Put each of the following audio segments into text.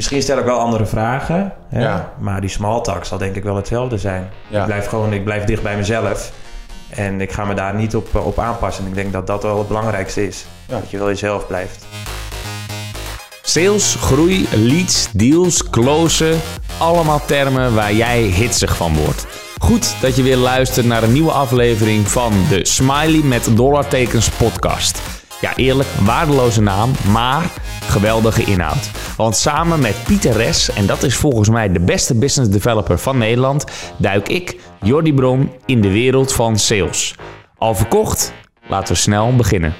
misschien stel ik wel andere vragen. Hè? Ja. Maar die small talk zal denk ik wel hetzelfde zijn. Ja. Ik blijf gewoon ik blijf dicht bij mezelf. En ik ga me daar niet op, op aanpassen. En ik denk dat dat wel het belangrijkste is. Ja. Dat je wel jezelf blijft. Sales, groei, leads, deals, closen. Allemaal termen waar jij hitsig van wordt. Goed dat je weer luistert naar een nieuwe aflevering van de Smiley met dollartekens podcast. Ja, eerlijk, waardeloze naam, maar geweldige inhoud. Want samen met Pieter Res, en dat is volgens mij de beste business developer van Nederland, duik ik, Jordi Bron, in de wereld van sales. Al verkocht? Laten we snel beginnen.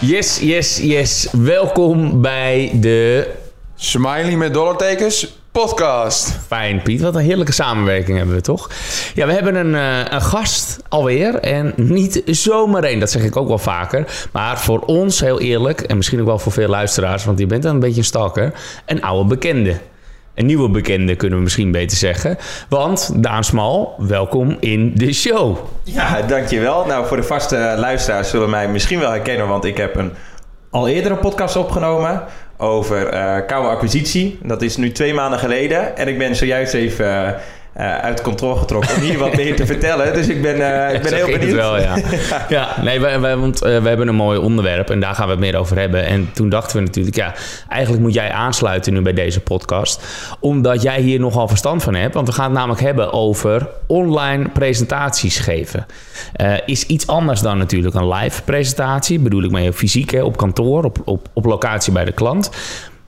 Yes, yes, yes. Welkom bij de Smiley met dollartekens podcast. Fijn, Piet. Wat een heerlijke samenwerking hebben we toch? Ja, we hebben een, eh, een gast alweer. En niet zomaar één, dat zeg ik ook wel vaker. Maar voor ons, heel eerlijk, en misschien ook wel voor veel luisteraars, want je bent een beetje een stalker, een oude bekende. Een nieuwe bekende kunnen we misschien beter zeggen. Want Daan Smal, welkom in de show. Ja, dankjewel. Nou, voor de vaste luisteraars zullen mij misschien wel herkennen, want ik heb een al eerder een podcast opgenomen over eh koude acquisitie. Dat is nu twee maanden geleden. En ik ben zojuist even eh, uit controle getrokken om hier wat meer te vertellen. Dus ik ben, eh, ik ben heel benieuwd. wel, ja. ja, nee, wij, wij, want eh, we hebben een mooi onderwerp en daar gaan we het meer over hebben. En toen dachten we natuurlijk, ja, eigenlijk moet jij aansluiten nu bij deze podcast. Omdat jij hier nogal verstand van hebt. Want we gaan het namelijk hebben over online presentaties geven. Is iets anders dan natuurlijk een live presentatie. Bedoel ik mee fysiek, hè, op kantoor, op, op, op locatie bij de klant.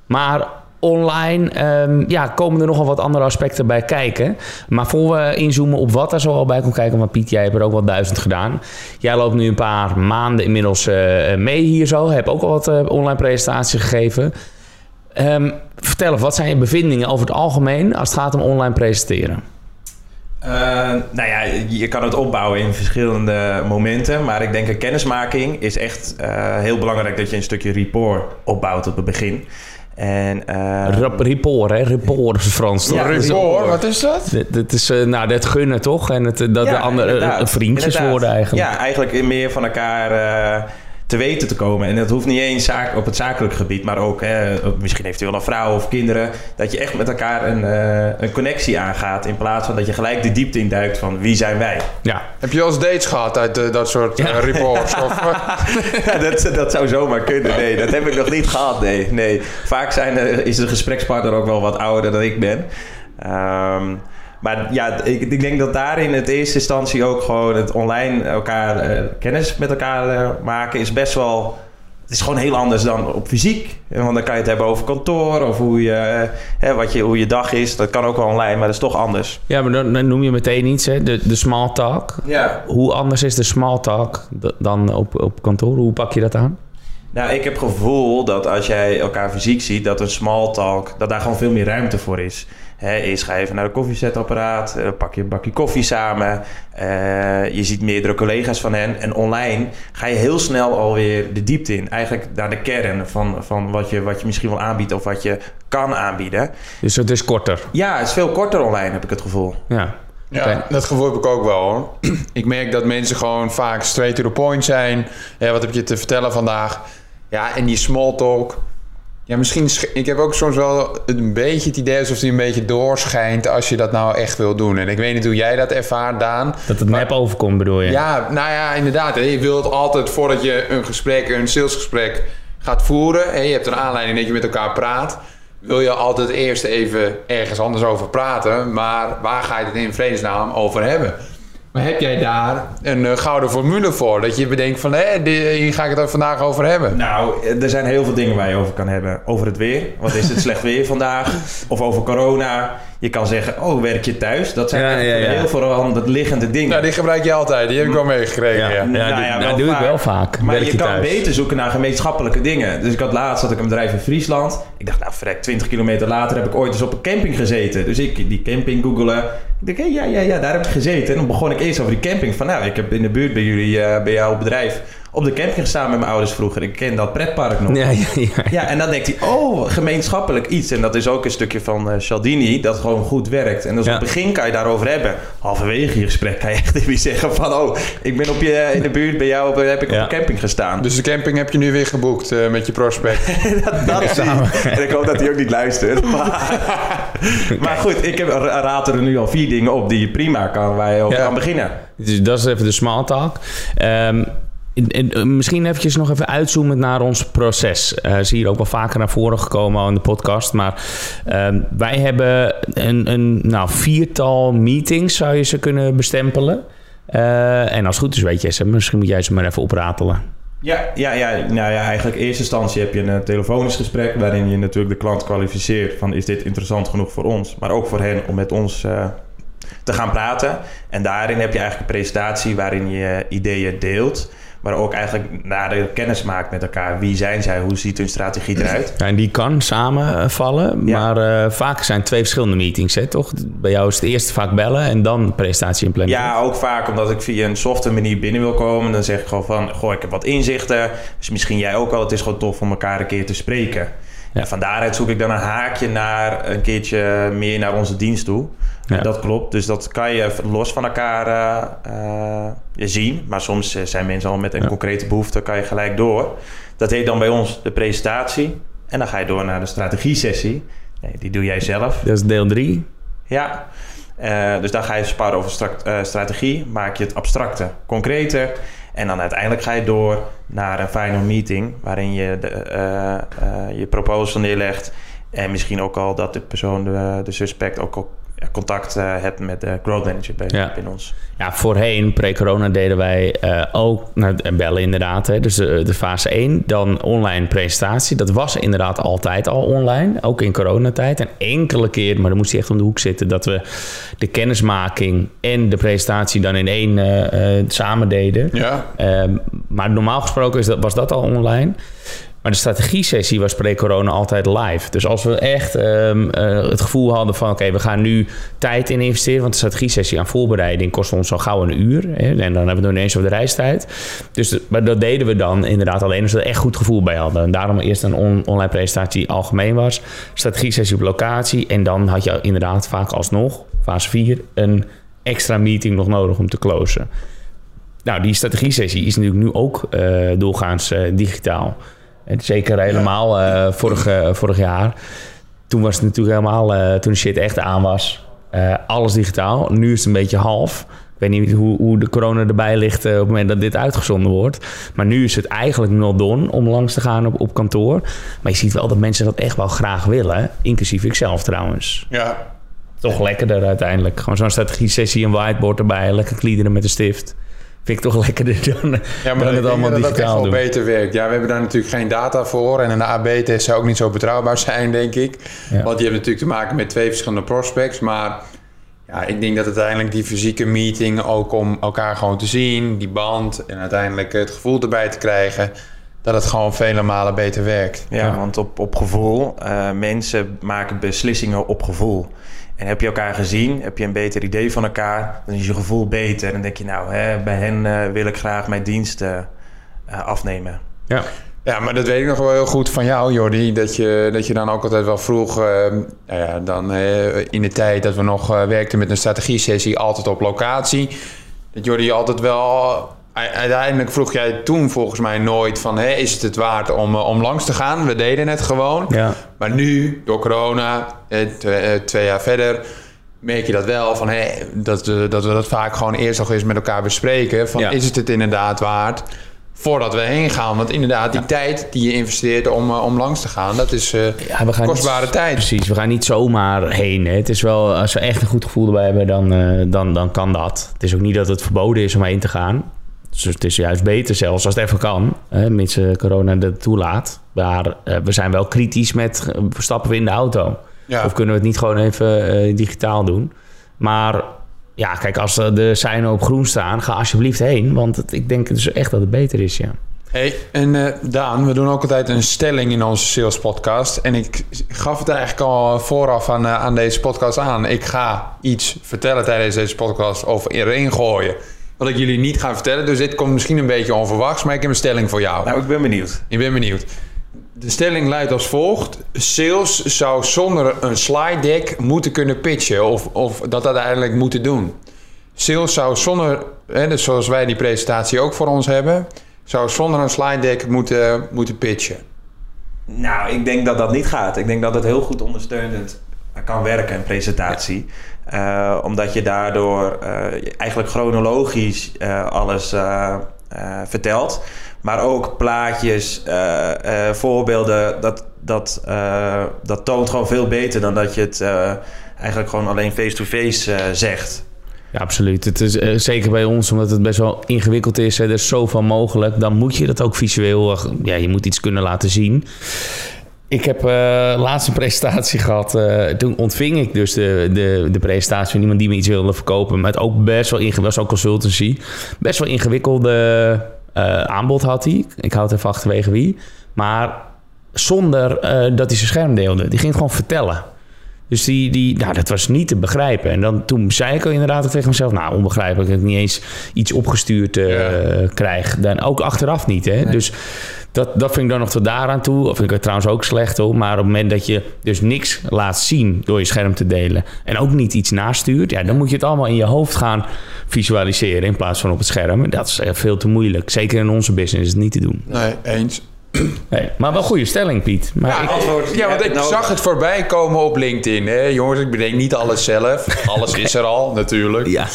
Maar online ehm, ja, komen er nogal wat andere aspecten bij kijken. Maar voor we inzoomen op wat er zoal bij komt kijken... want Piet, jij hebt er ook wel duizend gedaan. Jij loopt nu een paar maanden inmiddels eh, mee hier zo. Heb ook al wat eh, online presentaties gegeven. Ehm, vertel eens, wat zijn je bevindingen over het algemeen... als het gaat om online presenteren? Eh, nou ja, je kan het opbouwen in verschillende momenten. Maar ik denk een kennismaking is echt eh, heel belangrijk dat je een stukje rapport opbouwt op het begin. En, eh, Rap- Rapport, hè? Rapport is Frans, toch? Ja, Dat Rapport, wat is dat? Dit, dit is eh, nou, het gunnen toch? En het, eh, dat de andere eh, vriendjes Inderdaad. worden eigenlijk. Ja, eigenlijk meer van elkaar eh, te weten te komen. En dat hoeft niet eens zaak, op het zakelijk gebied, maar ook hè, misschien heeft u wel een vrouw of kinderen. Dat je echt met elkaar een, eh, een connectie aangaat. In plaats van dat je gelijk de diepte induikt van wie zijn wij. ja. Heb je wel eens dates gehad uit eh, dat soort eh, Ja. reports? Of, Ja, dat, dat zou zomaar kunnen. Nee, dat heb ik nog niet gehad. Nee, nee. Vaak zijn, er- is de gesprekspartner ook wel wat ouder dan ik ben. Ehm, maar ja, ik, ik denk dat daar in het eerste instantie ook gewoon het online elkaar eh, kennis met elkaar eh, maken is best wel. Het is gewoon heel anders dan op fysiek. Want dan kan je het hebben over kantoor of hoe je, eh, hè, wat je, hoe je dag is. Dat kan ook wel online, maar dat is toch anders. Ja, maar dan, dan noem je meteen iets, hè? De, de small talk. Ja. Hoe anders is de small talk dan op, op kantoor? Hoe pak je dat aan? Nou, ik heb het gevoel dat als jij elkaar fysiek ziet, dat een small talk, dat daar gewoon veel meer ruimte voor is. Hè, eerst ga je even naar de koffiezetapparaat, eh, pak je een bakje koffie samen. eh, je ziet meerdere collega's van hen. En online ga je heel snel alweer de diepte in. Eigenlijk naar de kern van, van wat, je, wat je misschien wel aanbiedt of wat je kan aanbieden. Dus het is korter. Ja, het is veel korter online, heb ik het gevoel. Ja. dat gevoel heb ik ook wel hoor. ik merk dat mensen gewoon vaak straight to the point zijn. Ja, wat heb je te vertellen vandaag? Ja, en die small talk. Ja, misschien... sch- Ik heb ook soms wel een beetje het idee alsof die een beetje doorschijnt... als je dat nou echt wil doen. En ik weet niet hoe jij dat ervaart, Daan. Dat het nep overkomt, bedoel je? Ja, nou ja, inderdaad. Je wilt altijd voordat je een gesprek, een salesgesprek gaat voeren... Je hebt een aanleiding dat je met elkaar praat... wil je altijd eerst even ergens anders over praten. Maar waar ga je het in vredesnaam over hebben? Maar heb jij daar een eh, gouden formule voor? Dat je bedenkt van, hé, hier ga ik het er vandaag over hebben. Nou, er zijn heel veel dingen waar je over kan hebben. Over het weer. Wat is het slecht weer vandaag? Of over corona. Je kan zeggen, oh, werk je thuis? Dat zijn Ja, echt ja, ja. heel veel dat liggende dingen. Nou, die gebruik je altijd. Die heb ik wel meegekregen. Ja. Ja. Ja, doe- dat doe ik wel vaak. Maar Werk je je kan thuis. beter zoeken naar gemeenschappelijke dingen. Dus ik had laatst had ik een bedrijf in Friesland. Ik dacht, nou vrek, 20 kilometer later heb ik ooit eens op een camping gezeten. Dus ik die camping googelen. Ik dacht, hé, ja, ja, ja, daar heb ik gezeten. En dan begon ik eerst over die camping. Van nou, ik heb in de buurt bij jullie, eh, bij jouw bedrijf, op de camping gestaan met mijn ouders vroeger. Ik ken dat pretpark nog. Ja, ja, ja. Ja, en dan denkt hij, oh, gemeenschappelijk iets. En dat is ook een stukje van eh Cialdini, dat gewoon goed werkt. En dus Ja. op het begin kan je daarover hebben. Halverwege je gesprek kan je echt even zeggen van... oh, ik ben op je, in de buurt bij jou, op- heb ik Ja. op de camping gestaan. Dus de camping heb je nu weer geboekt eh, met je prospect. dat dat is En ik hoop dat hij ook niet luistert. Maar, maar goed, ik heb, raad er nu al vier dingen op die je prima kan, waar je over Ja. kan beginnen. Dus dat is even de small talk. Ehm, en- eh, misschien eventjes nog even uitzoomen naar ons proces. Eh is hier ook wel vaker naar voren gekomen in de podcast. Maar ehm, wij hebben een, een nou, viertal meetings, zou je ze kunnen bestempelen. Eh, en als het goed is, weet je. Misschien moet jij ze maar even opratelen. Ja, ja, ja, nou ja, eigenlijk in eerste instantie heb je een telefonisch gesprek... waarin je natuurlijk de klant kwalificeert van... is dit interessant genoeg voor ons? Maar ook voor hen om met ons te gaan praten. En daarin heb je eigenlijk een presentatie waarin je ideeën deelt... maar ook eigenlijk nader kennis maakt met elkaar. Wie zijn zij? Hoe ziet hun strategie eruit? Ja, en die kan samenvallen, Ja. maar eh, vaak zijn het twee verschillende meetings, hè, toch? Bij jou is het eerst vaak bellen en dan presentatie implementeren. Ja, ook vaak omdat ik via een softe manier binnen wil komen. Dan zeg ik gewoon van, goh, ik heb wat inzichten. Dus misschien jij ook wel. Het is gewoon tof om elkaar een keer te spreken. Ja. En van daaruit zoek ik dan een haakje naar een keertje meer naar onze dienst toe. Ja. Dat klopt. Dus dat kan je los van elkaar eh, eh, zien. Maar soms eh, zijn mensen al met een Ja. concrete behoefte, kan je gelijk door. Dat heet dan bij ons de presentatie. En dan ga je door naar de strategie-sessie. Nee, die doe jij zelf. Dat is deel 3. Ja, dus dan ga je sparren over strak- strategie, maak je het abstracter, concreter. En dan uiteindelijk ga je door naar een final meeting, waarin je de, eh, eh, je proposal neerlegt. En misschien ook al dat de persoon, de, de suspect, ook al contact eh, hebt met de growth manager bij, Ja. binnen ons. Ja, voorheen, pre-corona, deden wij eh, ook nou, en bellen inderdaad. Hè, dus de, de fase 1, dan online presentatie. Dat was inderdaad altijd al online, ook in coronatijd. En enkele keer, maar dan moest hij echt om de hoek zitten... dat we de kennismaking en de presentatie dan in één eh, eh, samen deden. Ja. Ehm, maar normaal gesproken is dat, was dat al online. Maar de strategie-sessie was pre-corona altijd live. Dus als we echt ehm, eh, het gevoel hadden van... oké, we gaan nu tijd in investeren... want de strategie-sessie aan voorbereiding kost ons al gauw een uur. Hè, en dan hebben we nog ineens over de reistijd. Dus maar dat deden we dan inderdaad alleen als we er echt goed gevoel bij hadden. En daarom eerst een on- online presentatie algemeen was. Strategie-sessie op locatie. En dan had je inderdaad vaak alsnog, fase 4... een extra meeting nog nodig om te closen. Nou, die strategie-sessie is natuurlijk nu ook eh, doorgaans eh, digitaal. En zeker helemaal eh, vorig, eh, vorig jaar. Toen was het natuurlijk helemaal, eh, toen de shit echt aan was, alles digitaal. Nu is het een beetje half. Ik weet niet hoe, hoe de corona erbij ligt op het moment dat dit uitgezonden wordt. Maar nu is het eigenlijk not done om langs te gaan op, op kantoor. Maar je ziet wel dat mensen dat echt wel graag willen. Inclusief ikzelf trouwens. Ja. Toch lekkerder uiteindelijk. Gewoon zo'n strategie-sessie, een whiteboard erbij. Lekker kliederen met een stift. Vind ik toch lekkerder dan, Ja, dan maar het ik denk allemaal dat dat echt digitaal wel doen. beter werkt. Ja, we hebben daar natuurlijk geen data voor. En een AB-test zou ook niet zo betrouwbaar zijn, denk ik. Ja. Want die hebben natuurlijk te maken met twee verschillende prospects. Maar ja, ik denk dat uiteindelijk die fysieke meeting... ook om elkaar gewoon te zien, die band... en uiteindelijk het gevoel erbij te krijgen... dat het gewoon vele malen beter werkt. Ja, Ja. want op, op gevoel, eh, mensen maken beslissingen op gevoel. En heb je elkaar gezien, heb je een beter idee van elkaar, dan is je gevoel beter. Dan denk je, nou, hè, bij hen eh, wil ik graag mijn diensten eh, afnemen. Ja. Ja, maar dat weet ik nog wel heel goed van jou, Jordi. Dat je, dat je dan ook altijd wel vroeg... eh, nou ja, dan eh, in de tijd dat we nog eh, werkten met een strategie-sessie... altijd op locatie. Dat Jordi altijd wel... Uiteindelijk vroeg jij toen volgens mij nooit van... Hé, is het het waard om, eh, om langs te gaan? We deden het gewoon. Ja. Maar nu, door corona, eh, twee, eh, twee jaar verder... merk je dat wel, van, hé, dat, we, dat we dat vaak gewoon eerst nog eens met elkaar bespreken. Van, Ja. Is het het inderdaad waard voordat we heen gaan? Want inderdaad, die tijd die je investeert om, om langs te gaan... dat is Ja, we gaan kostbare niet, tijd. Precies, we gaan niet zomaar heen. Hè. Het is wel, als we echt een goed gevoel erbij hebben, dan, dan, dan kan dat. Het is ook niet dat het verboden is om heen te gaan. Dus het is juist beter zelfs als het even kan, hè, mits eh, corona dat toelaat. Maar eh, we zijn wel kritisch met, eh, stappen we in de auto? Ja. Of kunnen we het niet gewoon even digitaal doen? Maar ja, kijk, als de seinen op groen staan, ga alsjeblieft heen. Want het- ik denk dus echt dat het beter is, ja. Hey, en Daan, we doen ook altijd een stelling in onze sales podcast. En ik gaf het eigenlijk al vooraf aan, aan deze podcast aan. Ik ga iets vertellen tijdens deze podcast over erin gooien. Wat ik jullie niet ga vertellen. Dus dit komt misschien een beetje onverwachts, maar ik heb een stelling voor jou. Nou, ik ben benieuwd. Ik ben benieuwd. De stelling luidt als volgt. Sales zou zonder een slide deck moeten kunnen pitchen. Of, of dat uiteindelijk moeten doen. Sales zou zonder, hè, dus zoals wij die presentatie ook voor ons hebben... zou zonder een slide deck moeten, moeten pitchen. Nou, ik denk dat dat niet gaat. Ik denk dat het heel goed ondersteunend kan werken, een presentatie. Uh, omdat je daardoor uh, eigenlijk chronologisch uh, alles vertelt. Maar ook plaatjes, voorbeelden, dat, dat, dat toont gewoon veel beter dan dat je het eigenlijk gewoon alleen face-to-face -face, zegt. Ja, absoluut. Het is zeker bij ons, omdat het best wel ingewikkeld is. Er is zoveel mogelijk. Dan moet je dat ook visueel... Ja, je moet iets kunnen laten zien. Ik heb uh, laatst een presentatie gehad. Uh, toen ontving ik dus de, de, de presentatie van iemand die me iets wilde verkopen. Met ook best wel ingewikkeld, was ook consultancy. Best wel ingewikkelde uh, aanbod had hij. Ik houd even achterwege wie. Maar zonder dat hij zijn scherm deelde. Die ging het gewoon vertellen. Dus die, die, nou, dat was niet te begrijpen. En dan, toen zei ik al inderdaad tegen mezelf... nou, onbegrijpelijk dat ik niet eens iets opgestuurd uh, ja. krijg. Dan ook achteraf niet, hè. Nee. Dus dat, dat vind ik dan nog tot daaraan toe. Of vind ik het trouwens ook slecht, hoor. Maar op het moment dat je dus niks laat zien door je scherm te delen... en ook niet iets nastuurt... ja, dan moet je het allemaal in je hoofd gaan visualiseren... in plaats van op het scherm. Dat is veel te moeilijk. Zeker in onze business is het niet te doen. Nee, eens. Nee, maar wel goede stelling, Piet. Maar ja, ik, antwoord, ja, want ik nou, zag het voorbij komen op LinkedIn. Hè? Jongens, ik bedenk niet alles zelf. Alles is er al, natuurlijk. Ja.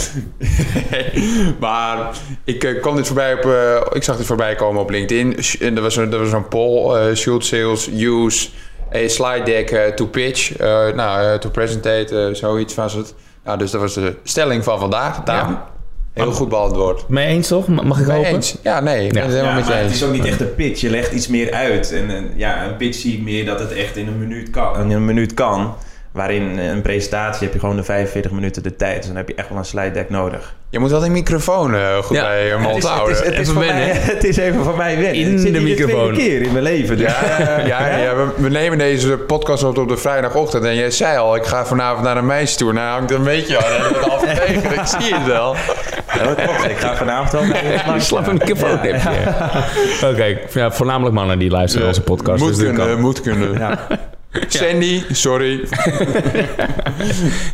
maar ik uh, kwam dit voorbij op... Uh, ik zag dit voorbij komen op LinkedIn. En er was een, er was een poll. Uh, should sales use a slide deck to pitch? nou, to presentate, zoiets was het. Nou, dus dat was de stelling van vandaag. Ja. Heel goed beantwoord. Mee eens toch? Mag ik hopen? Eens. Ja, nee. Ik ben ja. het helemaal ja, met je eens. Het is ook niet echt een pitch. Je legt iets meer uit. En, en ja, een pitch zie ik meer dat het echt in een minuut kan. In een minuut kan. Waarin een presentatie heb je gewoon de 45 minuten de tijd. Dus dan heb je echt wel een slide deck nodig. Je moet wel die microfoon uh, goed ja. bij je mond houden. Het is, het, is mij, het is, even voor mij wennen. In ik zit de microfoon. De keer in mijn leven. Dus. Ja, ja, ja we, we, nemen deze podcast op op de vrijdagochtend. En jij zei al, ik ga vanavond naar een meisje toe. Nou hangt een beetje aan. Tegen. ik zie het wel. Ja, dat klopt. Ik ga vanavond al naar een microfoon heb je. Oké, okay. ja, voornamelijk mannen die luisteren naar onze podcast. Moet dus kunnen, moet kunnen. Sandy, sorry.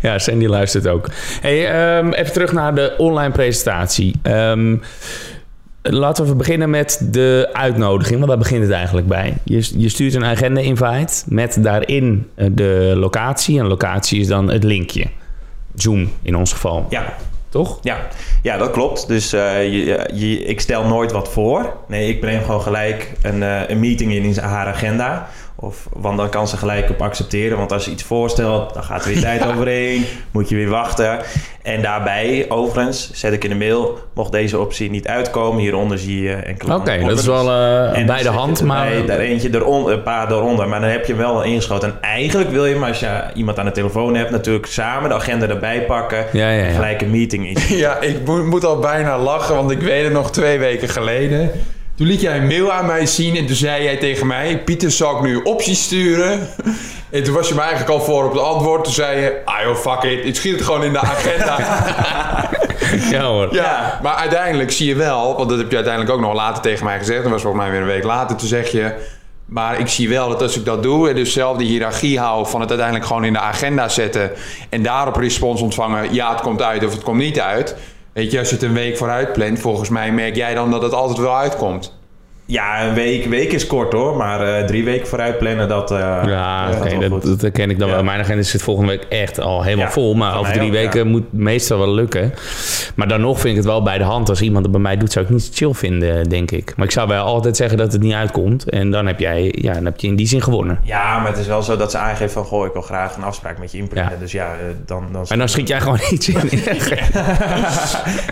ja, Sandy luistert ook. Hey, um, even terug naar de online presentatie. Um, laten we beginnen met de uitnodiging, want daar begint het eigenlijk bij. Je, je stuurt een agenda-invite met daarin de locatie. En locatie is dan het linkje. Zoom in ons geval. Ja. Toch? Ja, ja dat klopt. Dus uh, je, je, ik stel nooit wat voor. Nee, ik breng gewoon gelijk een, uh, een meeting in in haar agenda. Of, want dan kan ze gelijk op accepteren. Want als je iets voorstelt, dan gaat er weer tijd overheen. Moet je weer wachten. En daarbij, overigens, zet ik in de mail... mocht deze optie niet uitkomen, hieronder zie je enkele... Oké, okay, dat is wel uh, bij de hand, maar... Bij, daar eentje eronder, een paar eronder. Maar dan heb je hem wel ingeschoten. En eigenlijk wil je hem, als je iemand aan de telefoon hebt... natuurlijk samen de agenda erbij pakken. Ja, ja, ja. En gelijk een meeting in. ja, ik moet, moet al bijna lachen, want ik weet het nog twee weken geleden... Toen liet jij een mail aan mij zien en toen zei jij tegen mij... Pieter, zal ik nu opties sturen? En toen was je me eigenlijk al voor op het antwoord. Toen zei je, ah joh, fuck it. Het schiet het gewoon in de agenda. ja hoor. Ja, maar uiteindelijk zie je wel... Want dat heb je uiteindelijk ook nog later tegen mij gezegd. Dat was volgens mij weer een week later. Toen zeg je... Maar ik zie wel dat als ik dat doe... en dus zelf die hiërarchie hou... van het uiteindelijk gewoon in de agenda zetten... en daarop respons ontvangen... ja, het komt uit of het komt niet uit... Weet je, als je het een week vooruit plant, volgens mij merk jij dan dat het altijd wel uitkomt. Ja, een week, week is kort hoor, maar uh, drie weken vooruit plannen, dat. Uh, ja, okay, dat, dat, dat ken ik dan ja. wel. Mijn agenda zit volgende week echt al helemaal ja, vol, maar over drie ook, weken ja. moet meestal wel lukken. Maar dan nog vind ik het wel bij de hand. Als iemand het bij mij doet, zou ik niet chill vinden, denk ik. Maar ik zou wel altijd zeggen dat het niet uitkomt. En dan heb jij, ja, dan heb je in die zin gewonnen. Ja, maar het is wel zo dat ze aangeeft van, goh, ik wil graag een afspraak met je inplannen. Dus ja, dan, dan. En dan schiet jij gewoon iets in.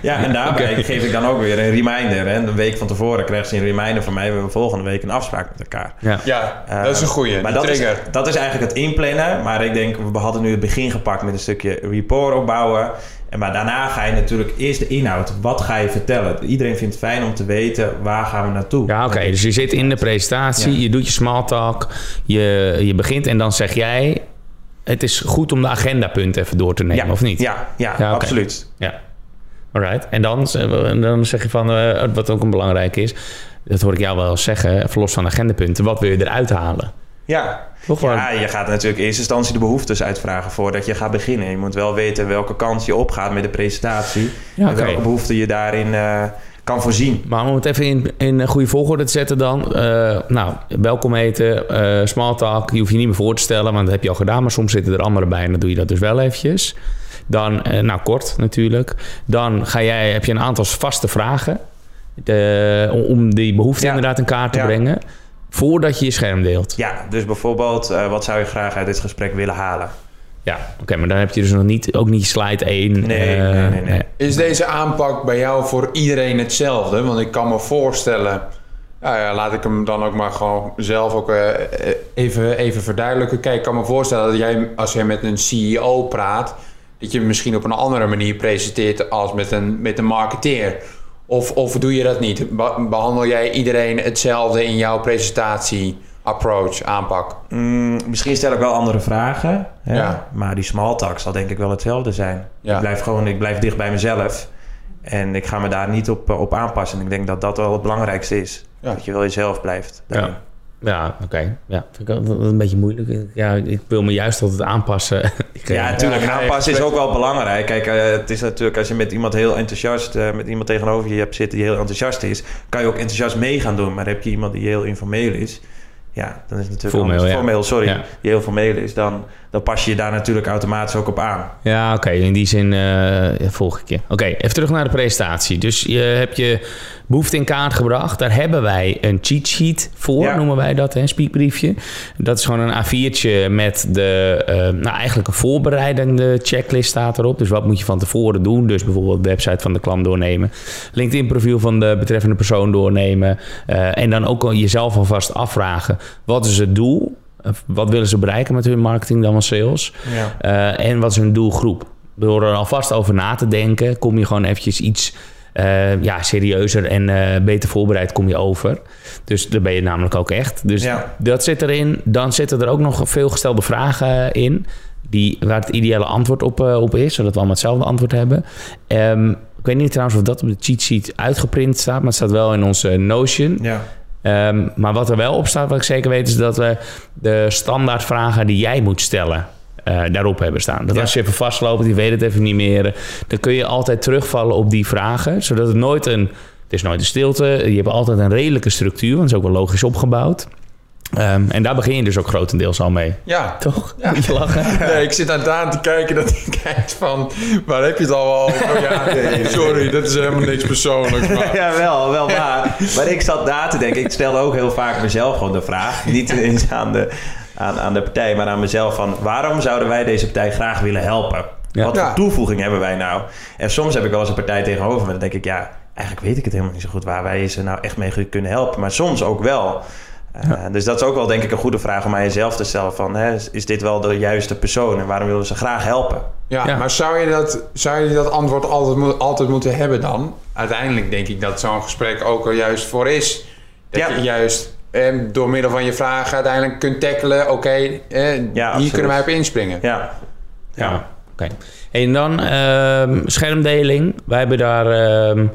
ja, en daarbij okay. geef ik dan ook weer een reminder. Hè. Een week van tevoren krijgt ze een reminder van mij. We hebben volgende week een afspraak met elkaar. Ja, ja uh, dat is een goeie. Maar dat is, dat is eigenlijk het inplannen. Maar ik denk, we hadden nu het begin gepakt met een stukje rapport opbouwen. En maar daarna ga je natuurlijk eerst de inhoud. Wat ga je vertellen? Iedereen vindt het fijn om te weten waar gaan we naartoe. Ja, oké. Okay. Dus je zit in de presentatie, ja. je doet je small talk, je, je begint en dan zeg jij... Het is goed om de agendapunten even door te nemen, ja. of niet? Ja, ja, ja okay. absoluut. Ja. Alright. En dan, en dan zeg je van, eh, wat ook een belangrijk is, dat hoor ik jou wel zeggen, verlos van agendapunten, wat wil je eruit halen? Ja. Ja, je gaat natuurlijk in eerste instantie de behoeftes uitvragen voordat je gaat beginnen. Je moet wel weten welke kant je opgaat met de presentatie. Ja, en welke behoeften je daarin eh, kan voorzien. Maar om het even in, in een goede volgorde te zetten dan. eh, nou, welkom eten, eh small talk. Je hoeft je niet meer voor te stellen, want dat heb je al gedaan. Maar soms zitten er anderen bij en dan doe je dat dus wel eventjes. Dan, nou kort natuurlijk. Dan ga jij, heb je een aantal vaste vragen. De, om- die behoefte Ja. inderdaad in kaart te Ja. brengen. Voordat je je scherm deelt. Ja, dus bijvoorbeeld, eh, wat zou je graag uit dit gesprek willen halen? Ja, oké, maar dan heb je dus nog niet, ook niet slide 1. Nee, nee, nee, nee. Is deze aanpak bij jou voor iedereen hetzelfde? Want ik kan me voorstellen... Nou ja, laat ik hem dan ook maar gewoon zelf ook eh, eh, even, even verduidelijken. Kijk, ik kan me voorstellen dat jij, als jij met een CEO praat... dat je hem misschien op een andere manier presenteert als met een, met een marketeer. Of, of doe je dat niet? Be- behandel jij iedereen hetzelfde in jouw presentatie, approach, aanpak? Mm, misschien stel ik wel andere vragen. Hè? Ja. Maar die small talk zal denk ik wel hetzelfde zijn. Ja. Ik blijf gewoon ik blijf dicht bij mezelf. En ik ga me daar niet op, eh, op aanpassen. En ik denk dat dat wel het belangrijkste is. Ja. Dat je wel jezelf blijft. daarin. Ja. Ja, oké. Ja, vind ik altijd een beetje moeilijk. Ja, ik wil me juist altijd aanpassen. Ik, Ja, eh, natuurlijk. aanpassen is ook wel belangrijk. Kijk, eh, het is natuurlijk als je met iemand heel enthousiast, eh, met iemand tegenover je hebt zitten die heel enthousiast is, kan je ook enthousiast mee gaan doen. Maar heb je iemand die heel informeel is, ja, dan is het natuurlijk Formeel, anders. ja. formeel, sorry, Ja. die heel formeel is, dan, dan pas je je daar natuurlijk automatisch ook op aan. Ja, oké. In die zin eh, volg ik je. Oké, even terug naar de presentatie. Dus je hebt je behoefte in kaart gebracht. Daar hebben wij een cheat sheet voor, Ja. noemen wij dat, een speakbriefje. Dat is gewoon een A4'tje met de, eh, nou eigenlijk een voorbereidende checklist staat erop. Dus wat moet je van tevoren doen? Dus bijvoorbeeld de website van de klant doornemen. LinkedIn profiel van de betreffende persoon doornemen. Eh, en dan ook jezelf alvast afvragen. Wat is het doel? Wat willen ze bereiken met hun marketing dan wel sales? Ja. Eh, en wat is hun doelgroep? Door er alvast over na te denken, kom je gewoon eventjes iets eh, ja, serieuzer en eh, beter voorbereid kom je over. Dus daar ben je namelijk ook echt. Dus Ja. dat zit erin. Dan zitten er ook nog veel gestelde vragen in. Die, waar het ideale antwoord op, op is, zodat we allemaal hetzelfde antwoord hebben. Ehm, ik weet niet trouwens of dat op de cheat sheet uitgeprint staat, maar het staat wel in onze Notion. Ja. Ehm, maar wat er wel op staat, wat ik zeker weet, is dat we de standaardvragen die jij moet stellen. eh, daarop hebben staan. Dat Ja. als je even vastloopt, die weet het even niet meer. Dan kun je altijd terugvallen op die vragen. Zodat het nooit een. Het is nooit een stilte. Je hebt altijd een redelijke structuur. Want het is ook wel logisch opgebouwd. Ehm, en daar begin je dus ook grotendeels al mee. Ja, Toch? Moet je lachen? Nee, ik zit aan Daan te kijken dat hij kijkt van... Waar heb je het al over? Ja, sorry, dat is helemaal niks persoonlijks. Maar... Ja, wel, wel waar. maar ik zat na te denken. Ik stelde ook heel vaak mezelf gewoon de vraag. Niet eens aan de, aan, aan de partij, maar aan mezelf van... waarom zouden wij deze partij graag willen helpen? Ja. Wat Ja. voor toevoeging hebben wij nou? En soms heb ik wel eens een partij tegenover me. Dan denk ik, ja, eigenlijk weet ik het helemaal niet zo goed... waar wij ze nou echt mee kunnen helpen. Maar soms ook wel. Uh, Dus dat is ook wel denk ik een goede vraag om aan jezelf te stellen van... Hè, is- dit wel de juiste persoon en waarom willen we ze graag helpen? Ja, Ja. maar zou je, dat, zou je dat antwoord altijd, mo- altijd moeten hebben dan? Uiteindelijk denk ik dat zo'n gesprek ook er juist voor is. Dat Ja. je juist eh, door middel van je vragen uiteindelijk kunt tackelen... oké, eh, hier absoluut. kunnen wij op inspringen. Ja, Ja, oké. En dan ehm, schermdeling. Wij hebben daar ehm,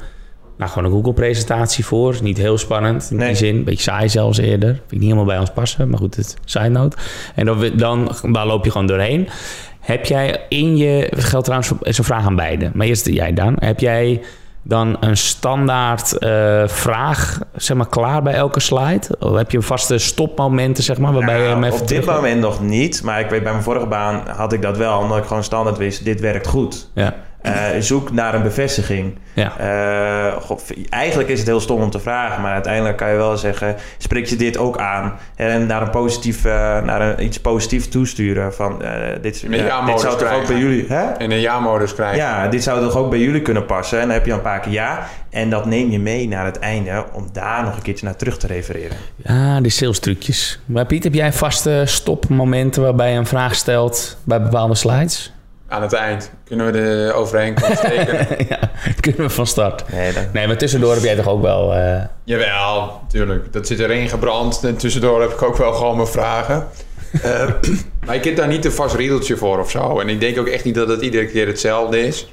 nou, gewoon een Google-presentatie voor. Is niet heel spannend in Nee. die zin. Beetje saai zelfs eerder. Vind ik niet helemaal bij ons passen. Maar goed, het side note. En dan, dan daar loop je gewoon doorheen. Heb jij in je... Geldt trouwens een vraag aan beide. Maar eerst jij dan. Heb jij dan een standaard eh, vraag zeg maar, klaar bij elke slide? Of heb je vaste stopmomenten, zeg maar, waarbij je Nou, hem even op dit moment nog niet. Maar ik weet bij mijn vorige baan had ik dat wel. Omdat ik gewoon standaard wist, dit werkt goed. Ja, Eh, zoek naar een bevestiging. ja. Eh, goh, eigenlijk is het heel stom om te vragen. Maar uiteindelijk kan je wel zeggen, spreekt je dit ook aan? En naar, een positief, eh, naar een, iets positiefs toesturen. Van, eh, dit, zou toch ook krijgen. bij jullie... Hè? En een ja-modus krijgen. Ja, dit zou toch ook bij jullie kunnen passen? En dan heb je een paar keer ja. En dat neem je mee naar het einde om daar nog een keertje naar terug te refereren. Ja, de sales trucjes. Maar Piet, heb jij vaste stopmomenten waarbij je een vraag stelt bij bepaalde slides? Aan het eind kunnen we de overeenkomst tekenen. ja, kunnen we van start. Nee, dat, Nee, maar tussendoor heb jij toch ook wel... eh, Jawel, natuurlijk. Dat zit erin gebrand. En tussendoor heb ik ook wel gewoon mijn vragen. Eh, maar ik heb daar niet een vast riedeltje voor of zo. En ik denk ook echt niet dat het iedere keer hetzelfde is.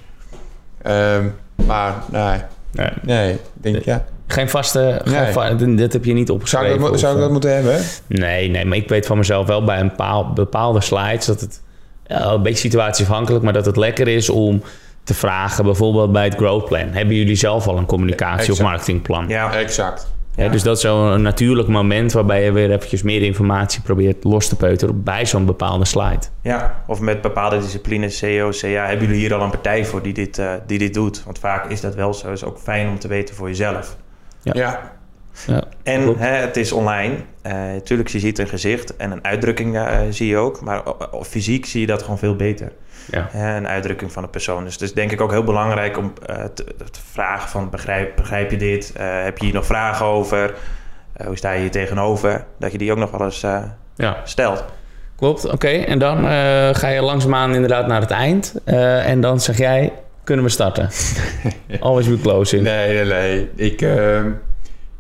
Ehm, Maar nee, Nee. nee, ik denk ja. Geen vaste... geen Nee. va- dit heb je niet Zou opgeschreven. ik, dat, zou ik dat eh, moeten hebben? Nee, nee, maar ik weet van mezelf wel bij een bepaal- bepaalde slides dat het een beetje situatieafhankelijk, maar dat het lekker is om te vragen, bijvoorbeeld bij het growth plan. Hebben jullie zelf al een communicatie- of marketingplan? Ja, Exact. Ja, dus dat is zo'n natuurlijk moment waarbij je weer eventjes meer informatie probeert los te peuteren bij zo'n bepaalde slide. ja, of met bepaalde disciplines, CO, CA. Hebben jullie hier al een partij voor die dit, eh, die dit doet? Want vaak is dat wel zo. Het is ook fijn om te weten voor jezelf. Ja. Ja. Ja, En hè, het is online. Eh tuurlijk, je ziet een gezicht en een uitdrukking eh, zie je ook. Maar fysiek zie je dat gewoon veel beter. ja. Een uitdrukking van een persoon. Dus het is denk ik ook heel belangrijk om eh, te, te vragen van... Begrijp, begrijp je dit? Eh, heb je hier nog vragen over? Eh, hoe sta je hier tegenover? Dat je die ook nog wel eens eh, ja. stelt. Klopt, oké. En dan eh, ga je langzaamaan inderdaad naar het eind. Eh, en dan zeg jij, kunnen we starten? Always be closing. Nee, nee, nee. Ik, ehm,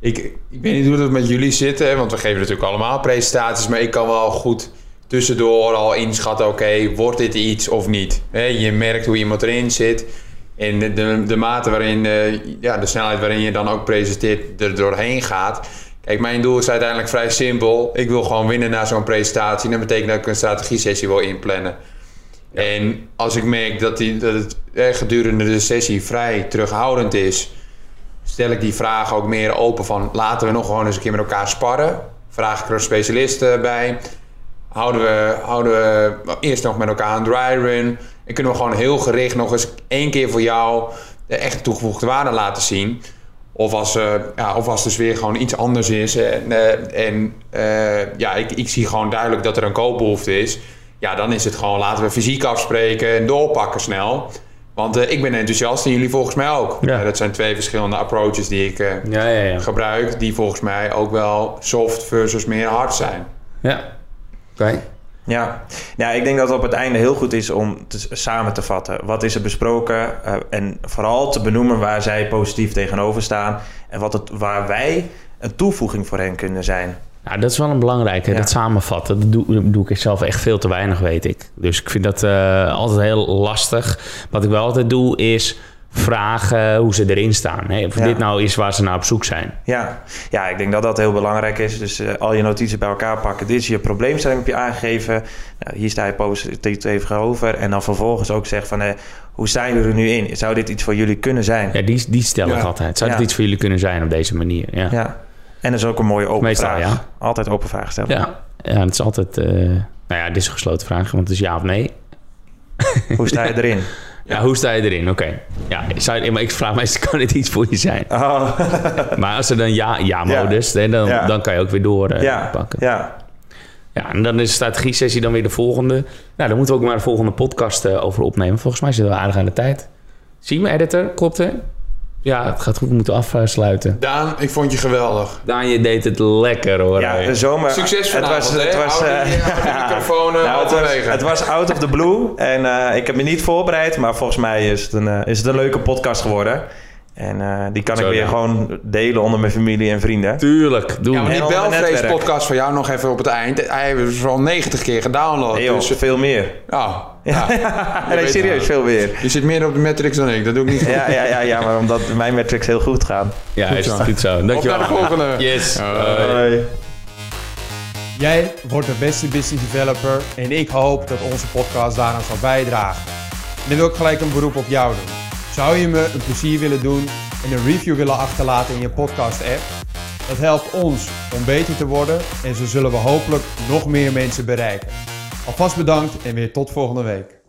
ik, ik weet niet hoe dat met jullie zit, hè, want we geven natuurlijk allemaal presentaties, maar ik kan wel goed tussendoor al inschatten, oké, wordt dit iets of niet? Hè, je merkt hoe iemand erin zit en de, de, de mate waarin, eh, ja, de snelheid waarin je dan ook presenteert er doorheen gaat. Kijk, mijn doel is uiteindelijk vrij simpel. Ik wil gewoon winnen na zo'n presentatie. Dat betekent dat ik een strategie-sessie wil inplannen. En als ik merk dat, die, dat het gedurende de sessie vrij terughoudend is, stel ik die vraag ook meer open van laten we nog gewoon eens een keer met elkaar sparren. Vraag ik er een specialist eh, bij. Houden we, houden we eerst nog met elkaar een dry run. En kunnen we gewoon heel gericht nog eens één keer voor jou de echte toegevoegde waarde laten zien. Of als, eh, ja, of als de sfeer gewoon iets anders is. En, eh, en ja, ik, ik zie gewoon duidelijk dat er een koopbehoefte is. Ja, dan is het gewoon laten we fysiek afspreken en doorpakken snel. Want eh, ik ben enthousiast en jullie volgens mij ook. Ja. Eh, dat zijn twee verschillende approaches die ik eh, Ja, ja, ja. gebruik. Die volgens mij ook wel soft versus meer hard zijn. Ja. Oké. Ja. ja, ik denk dat het op het einde heel goed is om te, samen te vatten. Wat is er besproken? eh, en vooral te benoemen waar zij positief tegenover staan. En wat het, waar wij een toevoeging voor hen kunnen zijn. Nou, dat is wel een belangrijke, Ja. dat samenvatten. Dat doe, doe ik zelf echt veel te weinig, weet ik. Dus ik vind dat eh, altijd heel lastig. Wat ik wel altijd doe, is vragen hoe ze erin staan. Hè? Of Ja. dit nou is waar ze naar op zoek zijn. Ja. ja, ik denk dat dat heel belangrijk is. Dus eh, al je notities bij elkaar pakken. Dit is je probleemstelling heb je aangegeven. Nou, hier sta je positief tegenover. En dan vervolgens ook zeggen van... eh, hoe staan jullie er nu in? Zou dit iets voor jullie kunnen zijn? Ja, die, die stel ik Ja. altijd. Zou het iets voor jullie kunnen zijn op deze manier? Ja. En dat is ook een mooie open Meestal, vraag. ja. Altijd open vraag stellen. ja. het is altijd... eh, nou ja, dit is een gesloten vraag, want het is ja of nee. Hoe sta je erin? Ja, hoe sta je erin? Oké. Ja, zou, je- maar ik vraag meestal, kan het iets voor je zijn? Oh, Maar als er dan ja, ja modus, hè, dan, Ja. dan kan je ook weer doorpakken. ja, pakken. ja. Ja, en dan is de strategie-sessie dan weer de volgende. Nou, daar moeten we ook maar de volgende podcast eh, over opnemen. Volgens mij zitten we aardig aan de tijd. Zie je me, editor? Klopt, hè? Ja, het gaat goed. We moeten afsluiten. Daan, ik vond je geweldig. Daan, je deed het lekker, hoor. Ja, de zomer. Succes het vanavond, was, het was, eh, eh, nou, het, was, halverwege. het was out of the blue. En eh, ik heb me niet voorbereid, maar volgens mij is het een, eh, is het een leuke podcast geworden. En eh, die kan Zo ik weer gewoon delen onder mijn familie en vrienden. Tuurlijk, doe Ja, maar die En netwerk. podcast van jou nog even op het eind. Hij heeft al 90 keer gedownload. Joh, dus, veel meer. ja, ja. nee, serieus, veel meer. Je zit meer op de metrics dan ik. Dat doe ik niet. Ja, ja, ja, ja, maar omdat mijn metrics heel goed gaan. Ja, is zo. het goed zo. Dankjewel. Op naar de volgende. Yes. Hoi. Hoi. Jij wordt de beste business developer en ik hoop dat onze podcast daaraan zal bijdragen. En dan wil ik gelijk een beroep op jou doen. Zou je me een plezier willen doen en een review willen achterlaten in je podcast app? Dat helpt ons om beter te worden en zo zullen we hopelijk nog meer mensen bereiken. Alvast bedankt en weer tot volgende week.